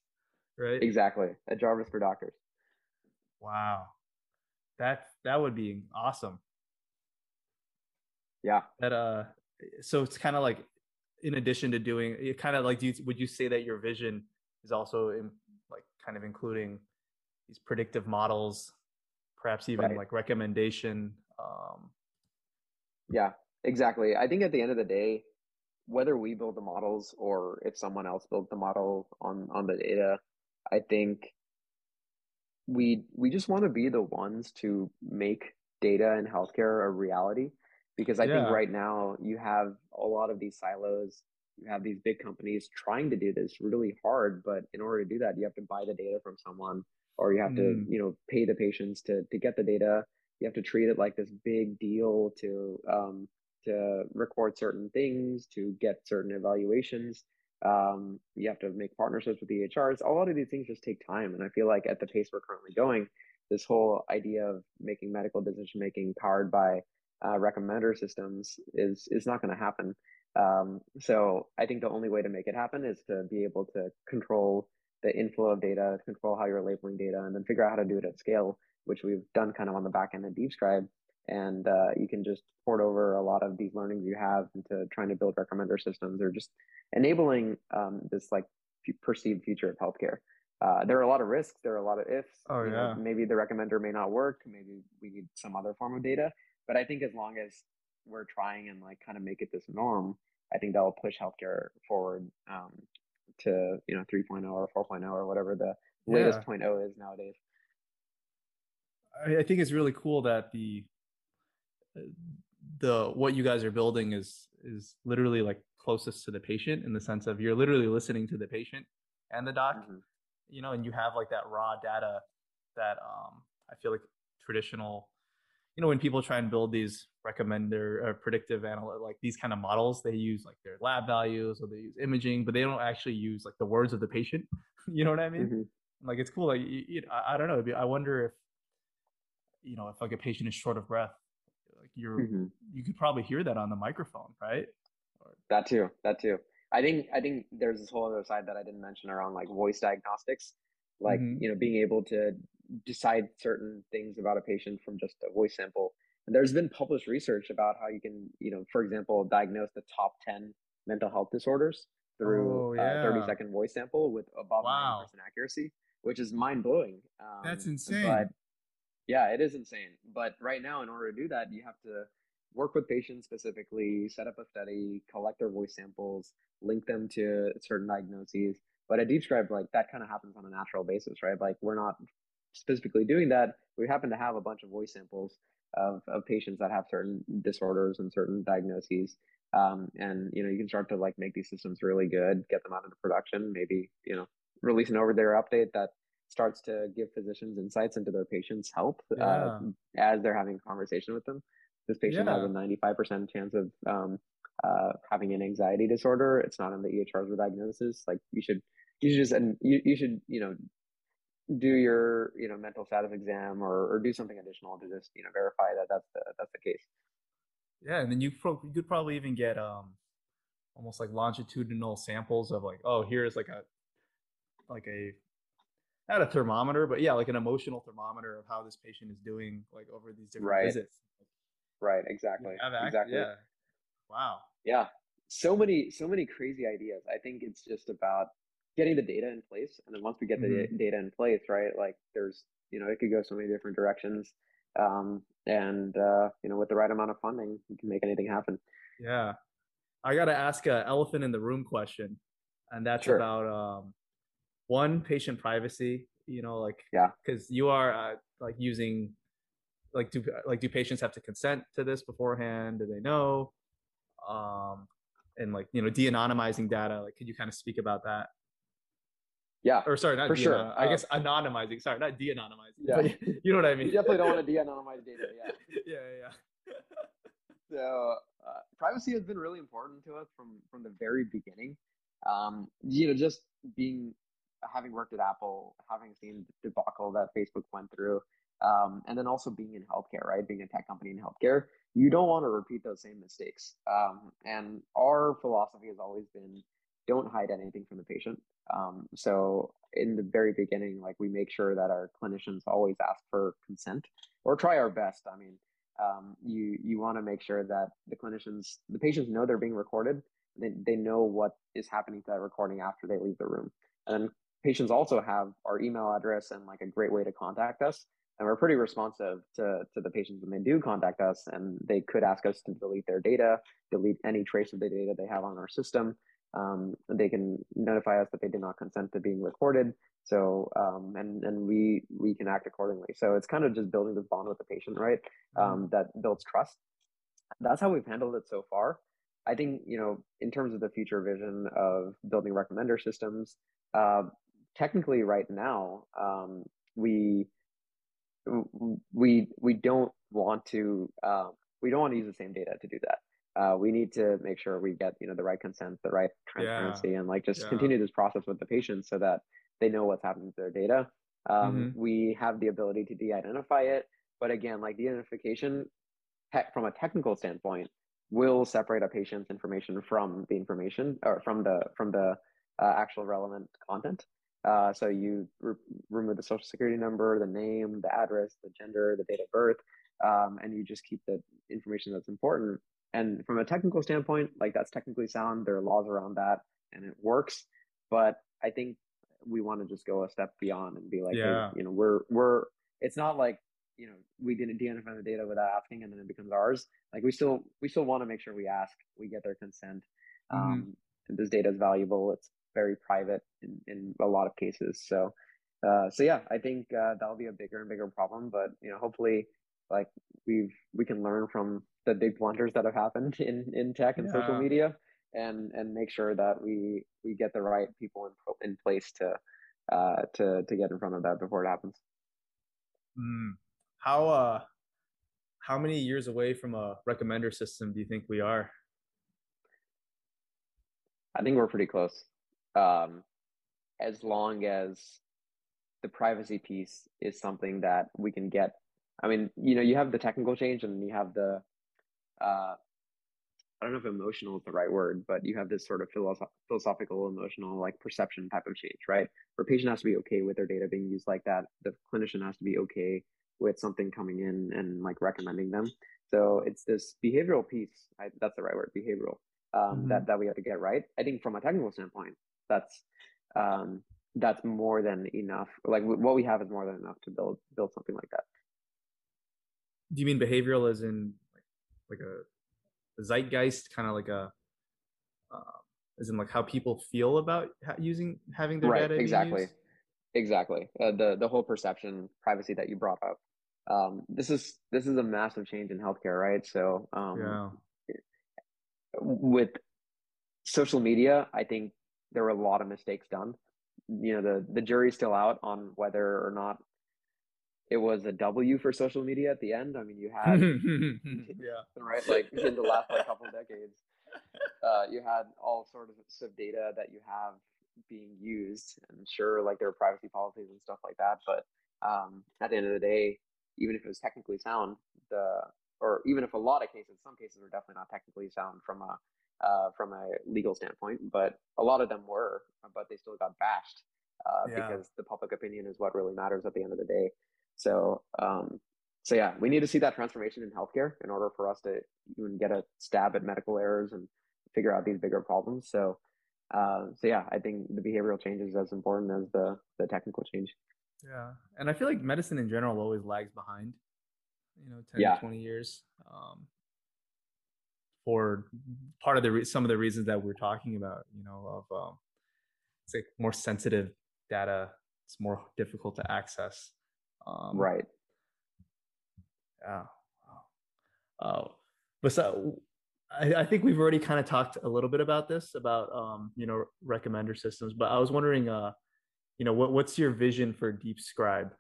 right? Exactly, a Jarvis for doctors. Wow, that that would be awesome. Yeah. That uh, so it's kind of like in addition to doing it, kind of like do you, would you say that your vision is also in, like kind of including these predictive models perhaps even right. like recommendation. Um, yeah, exactly. I think at the end of the day, whether we build the models or if someone else builds the model on on the data, I think we we just want to be the ones to make data in healthcare a reality because I yeah. think right now you have a lot of these silos. You have these big companies trying to do this really hard, but in order to do that, you have to buy the data from someone, or you have mm. to, you know, pay the patients to to get the data. You have to treat it like this big deal to um, to record certain things, to get certain evaluations. Um, you have to make partnerships with the EHRs. A lot of these things just take time, and I feel like at the pace we're currently going, this whole idea of making medical decision making powered by uh, recommender systems is is not going to happen. Um, so I think the only way to make it happen is to be able to control the inflow of data, control how you're labeling data, and then figure out how to do it at scale, which we've done kind of on the back end of DeepScribe. And uh, you can just port over a lot of these learnings you have into trying to build recommender systems or just enabling um, this like perceived future of healthcare. Uh, there are a lot of risks. There are a lot of ifs. Oh, yeah. Know, maybe the recommender may not work. Maybe we need some other form of data. But I think as long as we're trying and like kind of make it this norm, I think that will push healthcare forward um, to you know 3.0 or 4.0 or whatever the yeah. latest 0.0 is nowadays. I think it's really cool that the the what you guys are building is is literally like closest to the patient in the sense of you're literally listening to the patient and the doc, mm-hmm. you know, and you have like that raw data that um, I feel like traditional you know when people try and build these recommender or predictive analytic like these kind of models they use like their lab values or they use imaging but they don't actually use like the words of the patient. You know what i mean? Mm-hmm. like it's cool. Like you, you, I, I, don't know. I wonder if you know if like a patient is short of breath you're mm-hmm. you could probably hear that on the microphone right that too that too i think i think there's this whole other side that i didn't mention around like voice diagnostics like mm-hmm. you know being able to decide certain things about a patient from just a voice sample. And there's been published research about how you can, you know, for example, diagnose the top 10 mental health disorders through oh, yeah. a 30 second voice sample with above wow. 90% accuracy, which is mind blowing. Um, That's insane. But yeah, it is insane. But right now, in order to do that, you have to work with patients specifically, set up a study, collect their voice samples, link them to certain diagnoses. But at DeepScribe, like that kind of happens on a natural basis, right? Like we're not specifically doing that, we happen to have a bunch of voice samples of, of patients that have certain disorders and certain diagnoses. Um, and you know, you can start to like make these systems really good, get them out into production, maybe you know, release an over-the-air update that starts to give physicians insights into their patients' health uh, yeah. uh, as they're having a conversation with them. This patient yeah. has a 95% chance of um, uh, having an anxiety disorder. It's not in the EHR's diagnosis. Like you should, you should just, and you, you should, you know, do your you know mental status exam or, or do something additional to just you know verify that that's the that's the case yeah and then you, pro- you could probably even get um almost like longitudinal samples of like oh here's like a like a not a thermometer but yeah like an emotional thermometer of how this patient is doing like over these different right. visits. Right exactly exactly. yeah. Wow. Yeah so many so many crazy ideas. I think it's just about getting the data in place and then once we get mm-hmm. the data in place right like there's you know it could go so many different directions um, and uh, you know with the right amount of funding you can make anything happen. Yeah. I gotta ask a elephant in the room question and that's sure. about um, one patient privacy you know like yeah because you are uh, like using like do like do patients have to consent to this beforehand do they know um and like you know de-anonymizing data like could you kind of speak about that yeah. Or sorry, not for sure. I guess uh, anonymizing. Sorry, not de-anonymizing. Yeah. you know what I mean. You definitely don't want to de-anonymize data. Yeah. yeah, yeah. so uh, privacy has been really important to us from from the very beginning. Um, you know, just being having worked at Apple, having seen the debacle that Facebook went through, um, and then also being in healthcare, right? Being a tech company in healthcare, you don't want to repeat those same mistakes. Um, and our philosophy has always been don't hide anything from the patient. Um, so in the very beginning, like we make sure that our clinicians always ask for consent or try our best. I mean, um, you you want to make sure that the clinicians, the patients know they're being recorded. They they know what is happening to that recording after they leave the room, and then patients also have our email address and like a great way to contact us. and we're pretty responsive to, to the patients when they do contact us and they could ask us to delete their data delete any trace of the data they have on our system. Um, they can notify us that they did not consent to being recorded. So um, and and we we can act accordingly. So it's kind of just building this bond with the patient right? Mm-hmm. um, that builds trust. That's how we've handled it so far. I think you know in terms of the future vision of building recommender systems uh, technically right now um, we we we don't want to uh, we don't want to use the same data to do that. Uh, we need to make sure we get you know the right consent, the right transparency, yeah. and like just yeah. continue this process with the patients so that they know what's happening to their data. Um, mm-hmm. We have the ability to de-identify it, but again, like de-identification te- from a technical standpoint will separate a patient's information from the information or from the from the uh, actual relevant content. Uh, so you re- remove the social security number, the name, the address, the gender, the date of birth, um, and you just keep the information that's important. And from a technical standpoint, like that's technically sound. There are laws around that, and it works. But I think we want to just go a step beyond and be like, yeah. hey, you know, we're we're. It's not like you know we didn't de-identify the data without asking, and then it becomes ours. Like we still we still want to make sure we ask, we get their consent. Mm-hmm. Um, this data is valuable. It's very private in, in a lot of cases. So, uh, so yeah, I think uh, that'll be a bigger and bigger problem. But you know, hopefully, like we've we can learn from the big blunders that have happened in in tech and yeah. social media, and and make sure that we we get the right people in in place to uh, to to get in front of that before it happens. Mm. How uh how many years away from a recommender system do you think we are? I think we're pretty close um, as long as the privacy piece is something that we can get. I mean, you know, you have the technical change and you have the, uh, I don't know if emotional is the right word, but you have this sort of philosoph- philosophical, emotional, like perception type of change, right? Where patient has to be okay with their data being used like that. The clinician has to be okay with something coming in and like recommending them. So it's this behavioral piece. I, that's the right word, behavioral. Um, mm-hmm. That that we have to get right. I think from a technical standpoint, that's um, that's more than enough. Like what we have is more than enough to build build something like that. Do you mean behavioral as in like, like a, a zeitgeist, kind of like a, uh, as in like how people feel about using having their right, data? Exactly, exactly. Uh, the the whole perception privacy that you brought up. Um, this is this is a massive change in healthcare, right? So um, yeah. with social media, I think there were a lot of mistakes done. You know, the the jury's still out on whether or not it was a W for social media at the end. I mean, you had yeah, right, like in the last like couple decades, uh, you had all sorts of data that you have being used, and sure, like there are privacy policies and stuff like that. But um, at the end of the day, even if it was technically sound, the or even if a lot of cases, some cases were definitely not technically sound from a uh, from a legal standpoint, but a lot of them were, but they still got bashed uh, yeah. because the public opinion is what really matters at the end of the day. So, um, so yeah, we need to see that transformation in healthcare in order for us to even get a stab at medical errors and figure out these bigger problems. So, uh, so yeah, I think the behavioral change is as important as the the technical change. Yeah, and I feel like medicine in general always lags behind. You know, 10, yeah. 20 years. Um, for part of the re- some of the reasons that we're talking about you know of um, it's like more sensitive data it's more difficult to access um, right. Yeah. Uh, but so I, I, think we've already kind of talked a little bit about this about um, you know recommender systems but i was wondering uh you know what, what's your vision for DeepScribe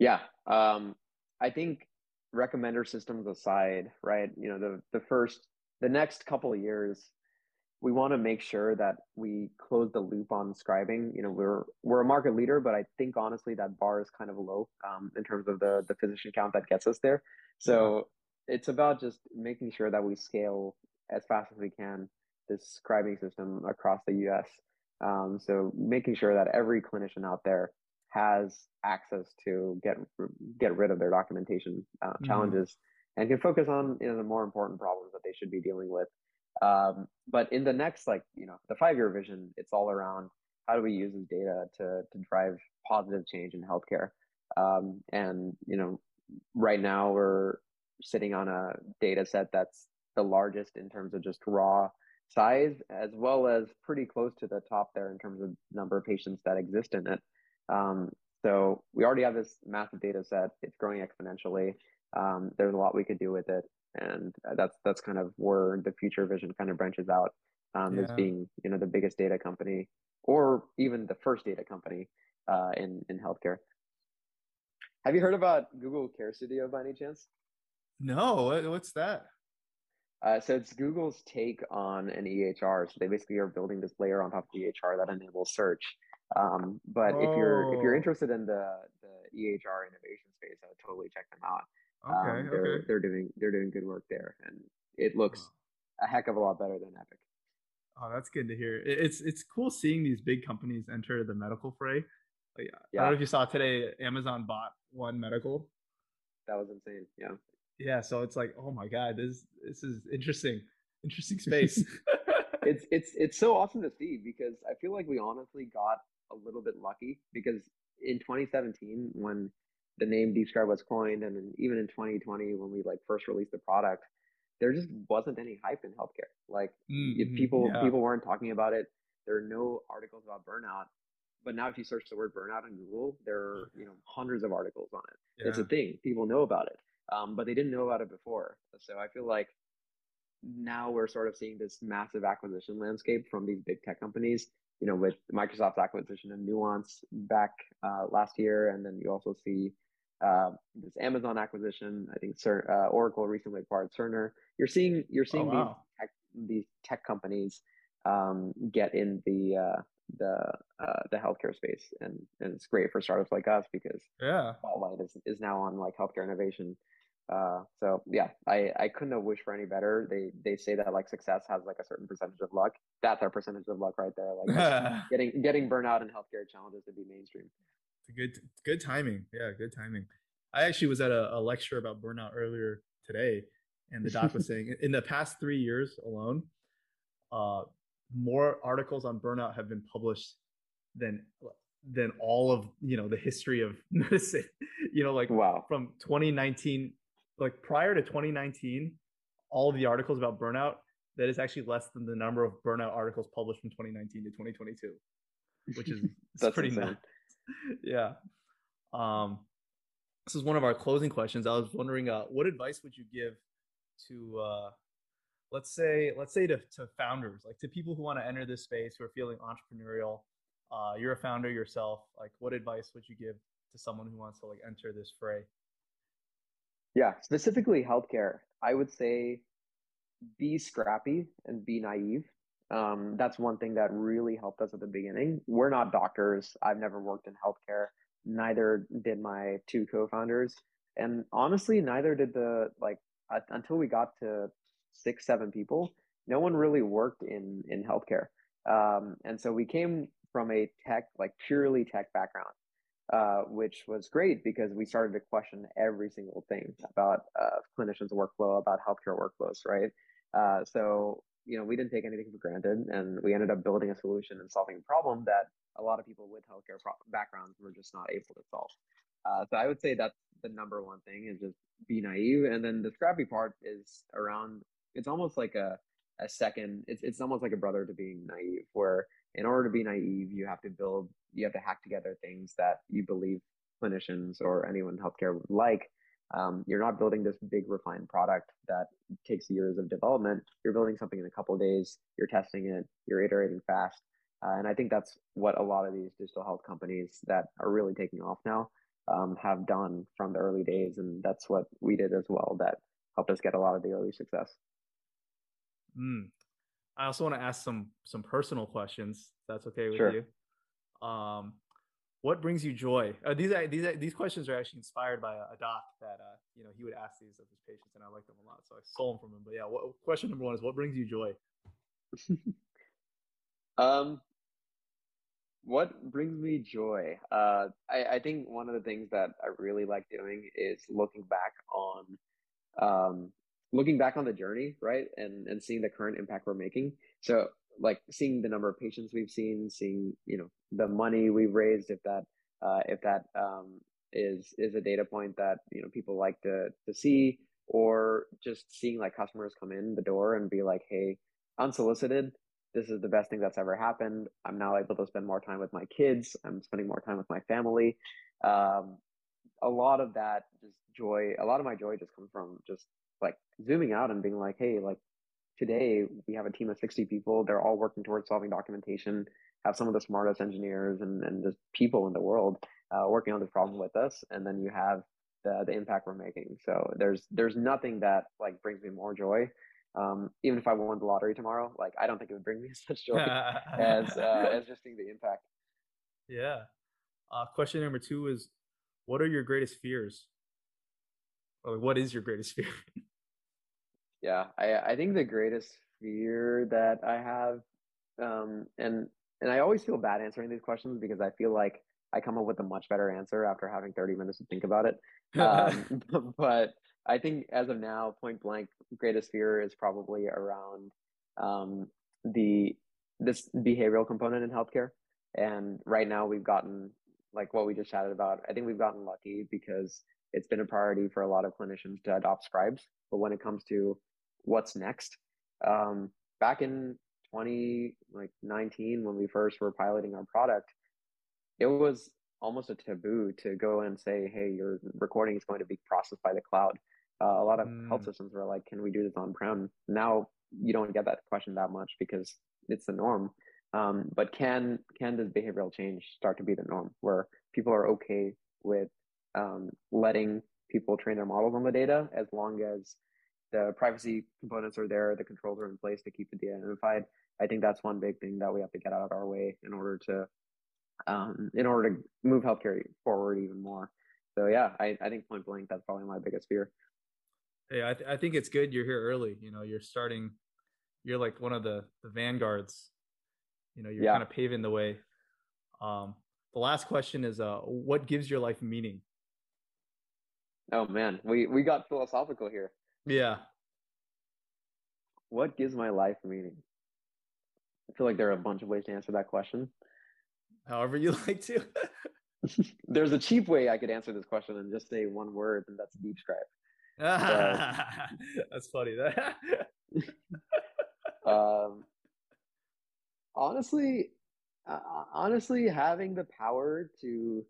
yeah um, i think recommender systems aside, right? You know, the the first the next couple of years, we want to make sure that we close the loop on scribing. You know, we're we're a market leader, but I think honestly that bar is kind of low um, in terms of the the physician count that gets us there. So it's about just making sure that we scale as fast as we can this scribing system across the U.S. Um, so making sure that every clinician out there has access to get get rid of their documentation uh, mm-hmm. challenges and can focus on you know the more important problems that they should be dealing with. Um, but in the next like you know the five year vision, it's all around how do we use this data to to drive positive change in healthcare. Um, and you know, right now we're sitting on a data set that's the largest in terms of just raw size, as well as pretty close to the top there in terms of number of patients that exist in it. Um, so we already have this massive data set. It's growing exponentially. Um, there's a lot we could do with it, and that's that's kind of where the future vision kind of branches out um, yeah. as being you know the biggest data company or even the first data company uh, in in healthcare. Have you heard about Google Care Studio by any chance? No, what's that? Uh, so it's Google's take on an EHR. So they basically are building this layer on top of EHR that enables search. Um, but oh. if you're if you're oh. interested in the the EHR innovation space, I would totally check them out. Okay, um, they're okay. they're doing they're doing good work there, and it looks a heck of a lot better than Epic. Oh, that's good to hear. It's it's cool seeing these big companies enter the medical fray. Like, yeah. I don't know if you saw today, Amazon bought One Medical. That was insane. Yeah. Yeah. So it's like, oh my god, this this is interesting, interesting space. it's it's it's so awesome to see because I feel like we honestly got a little bit lucky because in 2017 when the name DeepScribe was coined, and even in 2020 when we like first released the product, there just wasn't any hype in healthcare. Like mm-hmm, people yeah. people weren't talking about it. There are no articles about burnout. But now if you search the word burnout on Google, there are you know hundreds of articles on it. Yeah. It's a thing. People know about it. Um, but they didn't know about it before. So I feel like now we're sort of seeing this massive acquisition landscape from these big tech companies. You know, with Microsoft's acquisition of Nuance back uh, last year, and then you also see uh, this Amazon acquisition. I think uh, Oracle recently acquired Cerner. You're seeing you're oh, seeing oh, wow. these tech, these tech companies um, get in the uh, the uh, the healthcare space, and and it's great for startups like us because yeah, Spotlight is is now on like healthcare innovation. Uh, so yeah, I I couldn't have wished for any better. They they say that like success has like a certain percentage of luck. That's our percentage of luck right there. Like getting getting burnout and healthcare challenges to be mainstream good good timing. Yeah, good timing. I actually was at a, a lecture about burnout earlier today, and the doc was saying in the past three years alone, uh, more articles on burnout have been published than than all of you know the history of medicine. you know, like wow, from 2019, like prior to 2019, all of the articles about burnout that is actually less than the number of burnout articles published from 2019 to 2022, which is That's pretty nuts. yeah. Um, this is one of our closing questions. I was wondering, uh, what advice would you give to, uh, let's say, let's say to, to founders, like to people who want to enter this space, who are feeling entrepreneurial. Uh, you're a founder yourself. Like, what advice would you give to someone who wants to like enter this fray? Yeah, specifically healthcare. I would say be scrappy and be naive. Um, that's one thing that really helped us at the beginning. We're not doctors. I've never worked in healthcare. Neither did my two co-founders, and honestly, neither did the like uh, until we got to six, seven people. No one really worked in in healthcare, um, and so we came from a tech, like purely tech background, uh, which was great because we started to question every single thing about uh, clinicians' workflow, about healthcare workflows, right? Uh, so you know, we didn't take anything for granted, and we ended up building a solution and solving a problem that a lot of people with healthcare pro- backgrounds were just not able to solve. Uh, so I would say that's the number one thing is just be naive, and then the scrappy part is around. It's almost like a a second. It's it's almost like a brother to being naive, where in order to be naive, you have to build, you have to hack together things that you believe clinicians or anyone in healthcare would like, um, you're not building this big refined product that takes years of development. You're building something in a couple days. You're testing it. You're iterating fast. Uh, and I think that's what a lot of these digital health companies that are really taking off now um, have done from the early days. And that's what we did as well that helped us get a lot of the early success. Mm. I also want to ask some some personal questions. that's okay with sure. you. Um, what brings you joy? Uh, these these these questions are actually inspired by a, a doc that uh, you know he would ask these of his patients, and I like them a lot, so I stole them from him. But yeah, what, question number one is what brings you joy? um, what brings me joy? Uh, I, I think one of the things that I really like doing is looking back on, um, looking back on the journey, right, and and seeing the current impact we're making. So like seeing the number of patients we've seen, seeing you know the money we've raised, if that uh, if that um, is is a data point that you know people like to to see or just seeing like customers come in the door and be like hey unsolicited. This is the best thing that's ever happened. I'm now able to spend more time with my kids. I'm spending more time with my family. Um, a lot of that just joy a lot of my joy just comes from just like zooming out and being like hey like today we have a team of 60 people. They're all working towards solving documentation have some of the smartest engineers and, and just people in the world uh, working on this problem with us. And then you have the, the impact we're making. So there's there's nothing that like brings me more joy. Um, even if i won the lottery tomorrow like i don't think it would bring me such joy as uh, as just seeing the impact. Yeah. Uh, question number two is what are your greatest fears? Or what is your greatest fear yeah i i think the greatest fear that i have um, and and i always feel bad answering these questions because i feel like I come up with a much better answer after having 30 minutes to think about it. Um, but I think as of now, point blank, greatest fear is probably around um, the this behavioral component in healthcare. And right now, we've gotten like what we just chatted about. I think we've gotten lucky because it's been a priority for a lot of clinicians to adopt scribes. But when it comes to what's next, um, back in 20 like 19 when we first were piloting our product it was almost a taboo to go and say, "Hey, your recording is going to be processed by the cloud." Uh, a lot of mm. health systems were like, "Can we do this on prem?" Now you don't get that question that much because it's the norm. Um, but can can this behavioral change start to be the norm, where people are okay with um, letting people train their models on the data as long as the privacy components are there, the controls are in place to keep the data unified. I think that's one big thing that we have to get out of our way in order to um, in order to move healthcare forward even more. So yeah, I, I think point blank, that's probably my biggest fear. Yeah, I, th- I think it's good you're here early. You know, you're starting, you're like one of the, the vanguards. You know, you're yeah. kind of paving the way. Um, the last question is, uh, what gives your life meaning? Oh man, we we got philosophical here. Yeah. What gives my life meaning? I feel like there are a bunch of ways to answer that question however you like to. There's a cheap way I could answer this question and just say one word, and that's DeepScribe. that's funny. That. um, honestly, uh, honestly, having the power to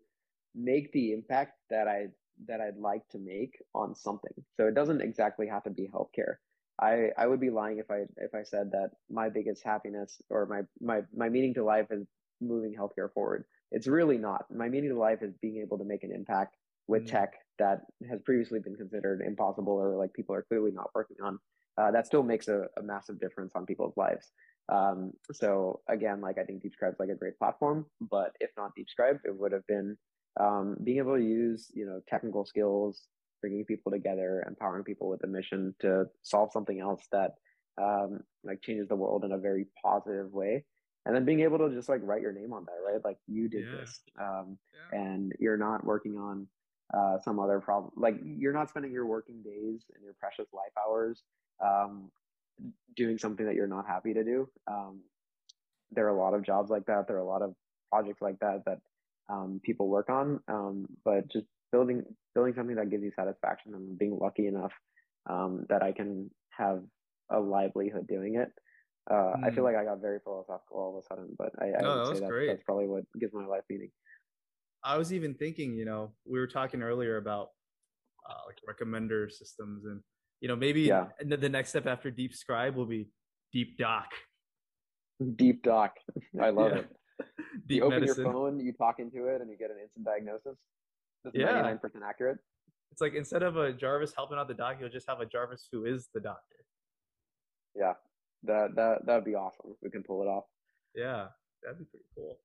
make the impact that I that I'd like to make on something. So it doesn't exactly have to be healthcare. I, I would be lying if I if I said that my biggest happiness or my my my meaning to life is moving healthcare forward. It's really not. My meaning to life is being able to make an impact with mm-hmm. tech that has previously been considered impossible or like people are clearly not working on. Uh, that still makes a, a, massive difference on people's lives. Um, so again, like I think DeepScribe is like a great platform, but if not DeepScribe, it would have been um, being able to use you know technical skills, bringing people together, empowering people with a mission to solve something else that um, like changes the world in a very positive way and then being able to just like write your name on that right like you did yeah. this um, yeah. and you're not working on uh, some other problem like you're not spending your working days and your precious life hours um, doing something that you're not happy to do um, there are a lot of jobs like that there are a lot of projects like that that um, people work on um, but just building building something that gives you satisfaction and being lucky enough um, that i can have a livelihood doing it uh, mm. I feel hmm. like I got very philosophical all of a sudden, but I, I no, would that say that great. that's probably what gives my life meaning. I was even thinking, you know, we were talking earlier about uh, like recommender systems, and you know, maybe yeah. the, the next step after DeepScribe will be Deep Doc. Deep Doc, I love yeah. it. You open medicine. your phone, you talk into it, and you get an instant diagnosis. That's yeah, nine percent accurate. It's like instead of a Jarvis helping out the doc, you'll just have a Jarvis who is the doctor. Yeah, that that that'd be awesome if we can pull it off. Yeah, that'd be pretty cool.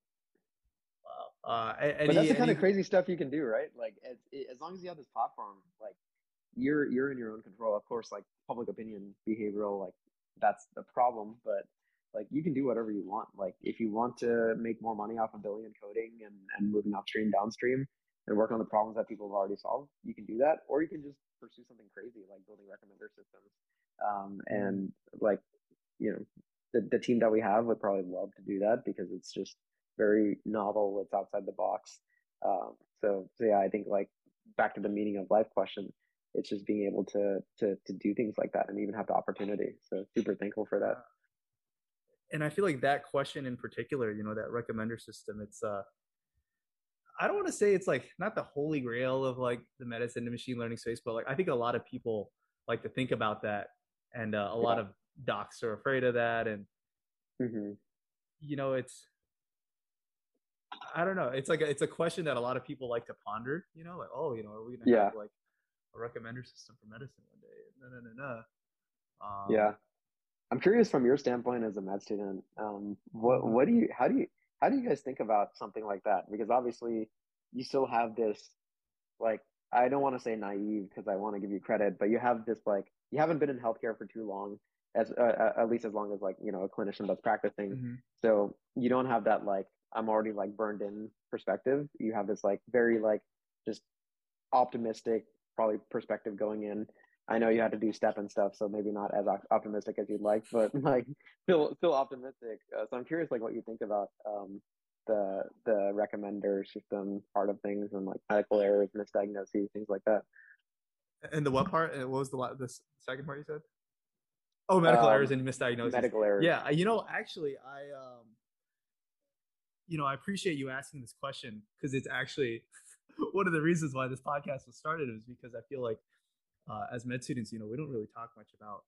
Wow. Uh, any, but that's the kind any... of crazy stuff you can do, right? Like as as long as you have this platform, like you're you're in your own control. Of course, like public opinion, behavioral, like that's the problem. But like you can do whatever you want. Like if you want to make more money off of billion coding and and moving upstream, downstream, and work on the problems that people have already solved, you can do that. Or you can just pursue something crazy like building recommender systems. Um, mm-hmm. and like you know the, the team that we have would probably love to do that because it's just very novel it's outside the box um, So, so yeah, I think like back to the meaning of life question, it's just being able to to to do things like that and even have the opportunity. So super thankful for that. And I feel like that question in particular, you know, that recommender system, it's uh I don't want to say it's like not the holy grail of like the medicine and machine learning space, but like I think a lot of people like to think about that, and uh, a yeah. lot of docs are afraid of that, and mm-hmm. you know, it's I don't know. It's like a, it's a question that a lot of people like to ponder. You know, like oh, you know, are we gonna yeah. have like a recommender system for medicine one day? No, no, no, no. Um, yeah, I'm curious from your standpoint as a med student. Um, what mm-hmm. what do you how do you how do you guys think about something like that? Because obviously, you still have this, like, I don't want to say naive because I want to give you credit, but you have this like you haven't been in healthcare for too long, as uh, uh, at least as long as like you know a clinician that's practicing. Mm-hmm. So you don't have that like I'm already like burned in perspective. You have this like very like just optimistic probably perspective going in I know you had to do step and stuff, so maybe not as optimistic as you'd like, but like still still optimistic. Uh, so I'm curious, like what you think about um, the the recommender system part of things and like medical errors, misdiagnoses, things like that. And the what part? What was the the second part you said? Oh, medical um, errors and misdiagnosis. Medical errors. Yeah, you know, actually, I um, you know, I appreciate you asking this question because it's actually one of the reasons why this podcast was started is because I feel like uh, as med students, you know, we don't really talk much about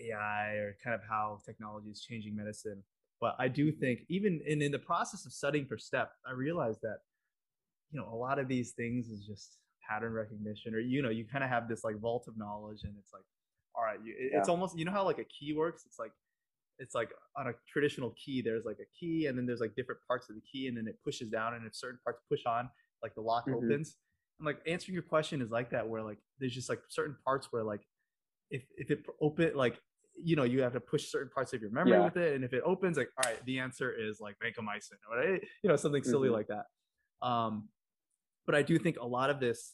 AI or kind of how technology is changing medicine. But I do think even in, in the process of studying for STEP, I realized that, you know, a lot of these things is just pattern recognition or, you know, you kind of have this like vault of knowledge and it's like, all right, you, it's yeah. almost, you know how like a key works? It's like, it's like on a traditional key, there's like a key and then there's like different parts of the key and then it pushes down and if certain parts push on, like the lock mm-hmm. opens like answering your question is like that where like there's just like certain parts where like if if it open like you know you have to push certain parts of your memory yeah. with it and if it opens like all right the answer is like vancomycin or you know something silly mm-hmm. like that um but i do think a lot of this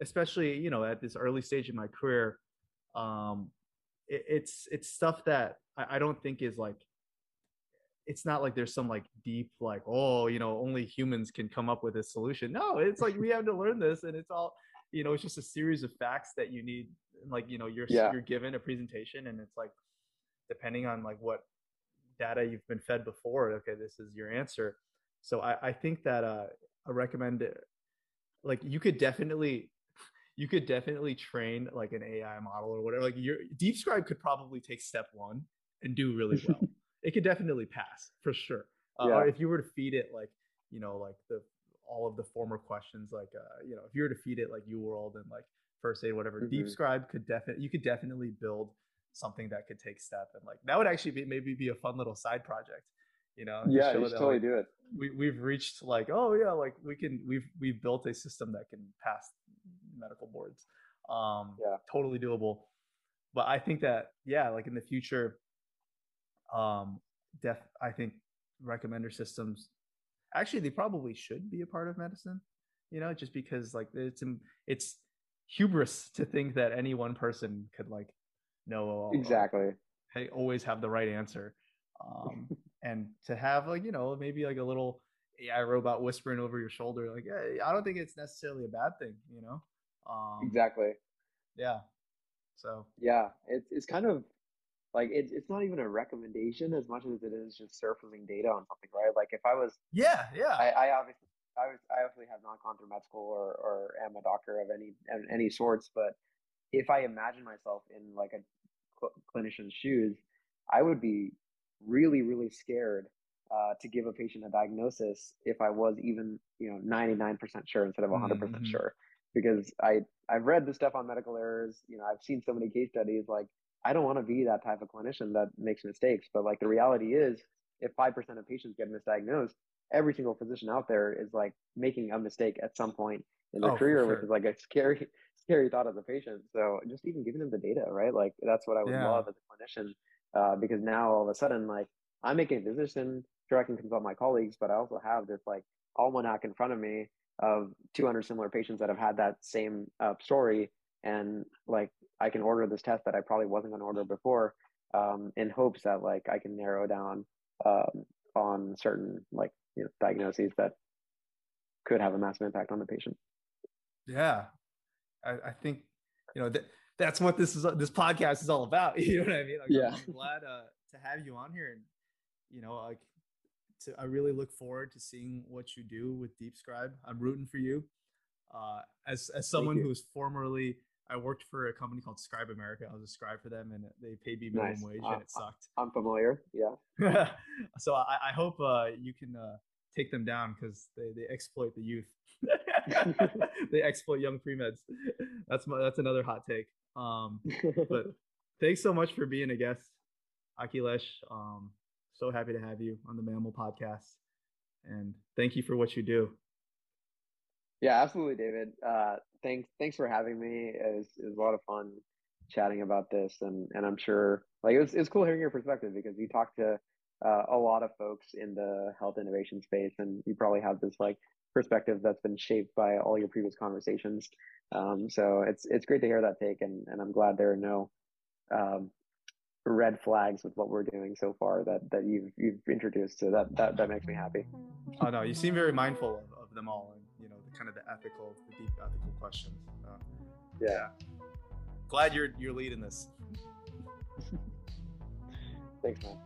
especially you know at this early stage in my career um it, it's it's stuff that I, I don't think is like it's not like there's some like deep like oh you know only humans can come up with a solution. No it's like we have to learn this and it's all you know it's just a series of facts that you need like you know you're yeah. you're given a presentation and it's like depending on like what data you've been fed before okay this is your answer. So i i think that uh i recommend it like you could definitely you could definitely train like an ai model or whatever like your DeepScribe could probably take step one and do really well it could definitely pass for sure. Uh, yeah. Or if you were to feed it like you know like the all of the former questions like uh, you know if you were to feed it like UWorld and like first aid whatever mm-hmm. DeepScribe could definitely you could definitely build something that could take step and like that would actually be maybe be a fun little side project you know yeah you should totally like, do it we, we've reached like oh yeah like we can we've we've built a system that can pass medical boards um yeah totally doable but i think that yeah like in the future um, def I think recommender systems actually they probably should be a part of medicine. You know, just because like it's it's hubris to think that any one person could like know exactly hey, always have the right answer. Um, and to have like you know maybe like a little AI robot whispering over your shoulder, like yeah, I don't think it's necessarily a bad thing. You know. Um, exactly. Yeah. So. Yeah, it's it's kind of like it's it's not even a recommendation as much as it is just surfacing data on something, right? Like if I was yeah yeah. I, I obviously I was I obviously have not gone through med school or or am a doctor of any any sorts, but if I imagine myself in like a cl- clinician's shoes, I would be really really scared uh, to give a patient a diagnosis if I was even you know 99% sure instead of 100% mm hmm sure. Because I I've read the stuff on medical errors you know I've seen so many case studies like I don't want to be that type of clinician that makes mistakes. But like the reality is, if 5% of patients get misdiagnosed, every single physician out there is like making a mistake at some point in their oh, career, sure. which is like a scary, scary thought as a patient. So just even giving them the data, right? Like that's what I would yeah. love as a clinician, uh, because now all of a sudden, like I'm making a decision, sure I can consult my colleagues, but I also have this like almanac in front of me of 200 similar patients that have had that same uh, story and like I can order this test that I probably wasn't going to order before, um, in hopes that like I can narrow down um, on certain like you know diagnoses that could have a massive impact on the patient. Yeah, I, I think you know that that's what this is. This podcast is all about. You know what I mean? Like, yeah. I'm glad uh, to have you on here, and you know, like, to, I really look forward to seeing what you do with DeepScribe. I'm rooting for you. Uh, as as someone who was formerly, I worked for a company called ScribeAmerica. I was a scribe for them, and they paid me minimum nice. wage, uh, and it sucked. I'm familiar. Yeah. so I, I hope uh, you can uh, take them down because they, they exploit the youth. they exploit young pre-meds. That's my, that's another hot take. Um, but thanks so much for being a guest, Akilesh. Um, so happy to have you on the MaML Podcast, and thank you for what you do. Yeah, absolutely, David. Uh, thanks thanks for having me. It was, it was a lot of fun chatting about this, and and I'm sure like it was, it was cool hearing your perspective because you talked to uh, a lot of folks in the health innovation space, and you probably have this like perspective that's been shaped by all your previous conversations. Um, so it's it's great to hear that take, and and I'm glad there are no um, red flags with what we're doing so far that that you've you've introduced. So that that that makes me happy. Oh no, you seem very mindful of, of them all, kind of the ethical, the deep ethical questions. Uh, yeah. Glad you're you're leading this. Thanks, man.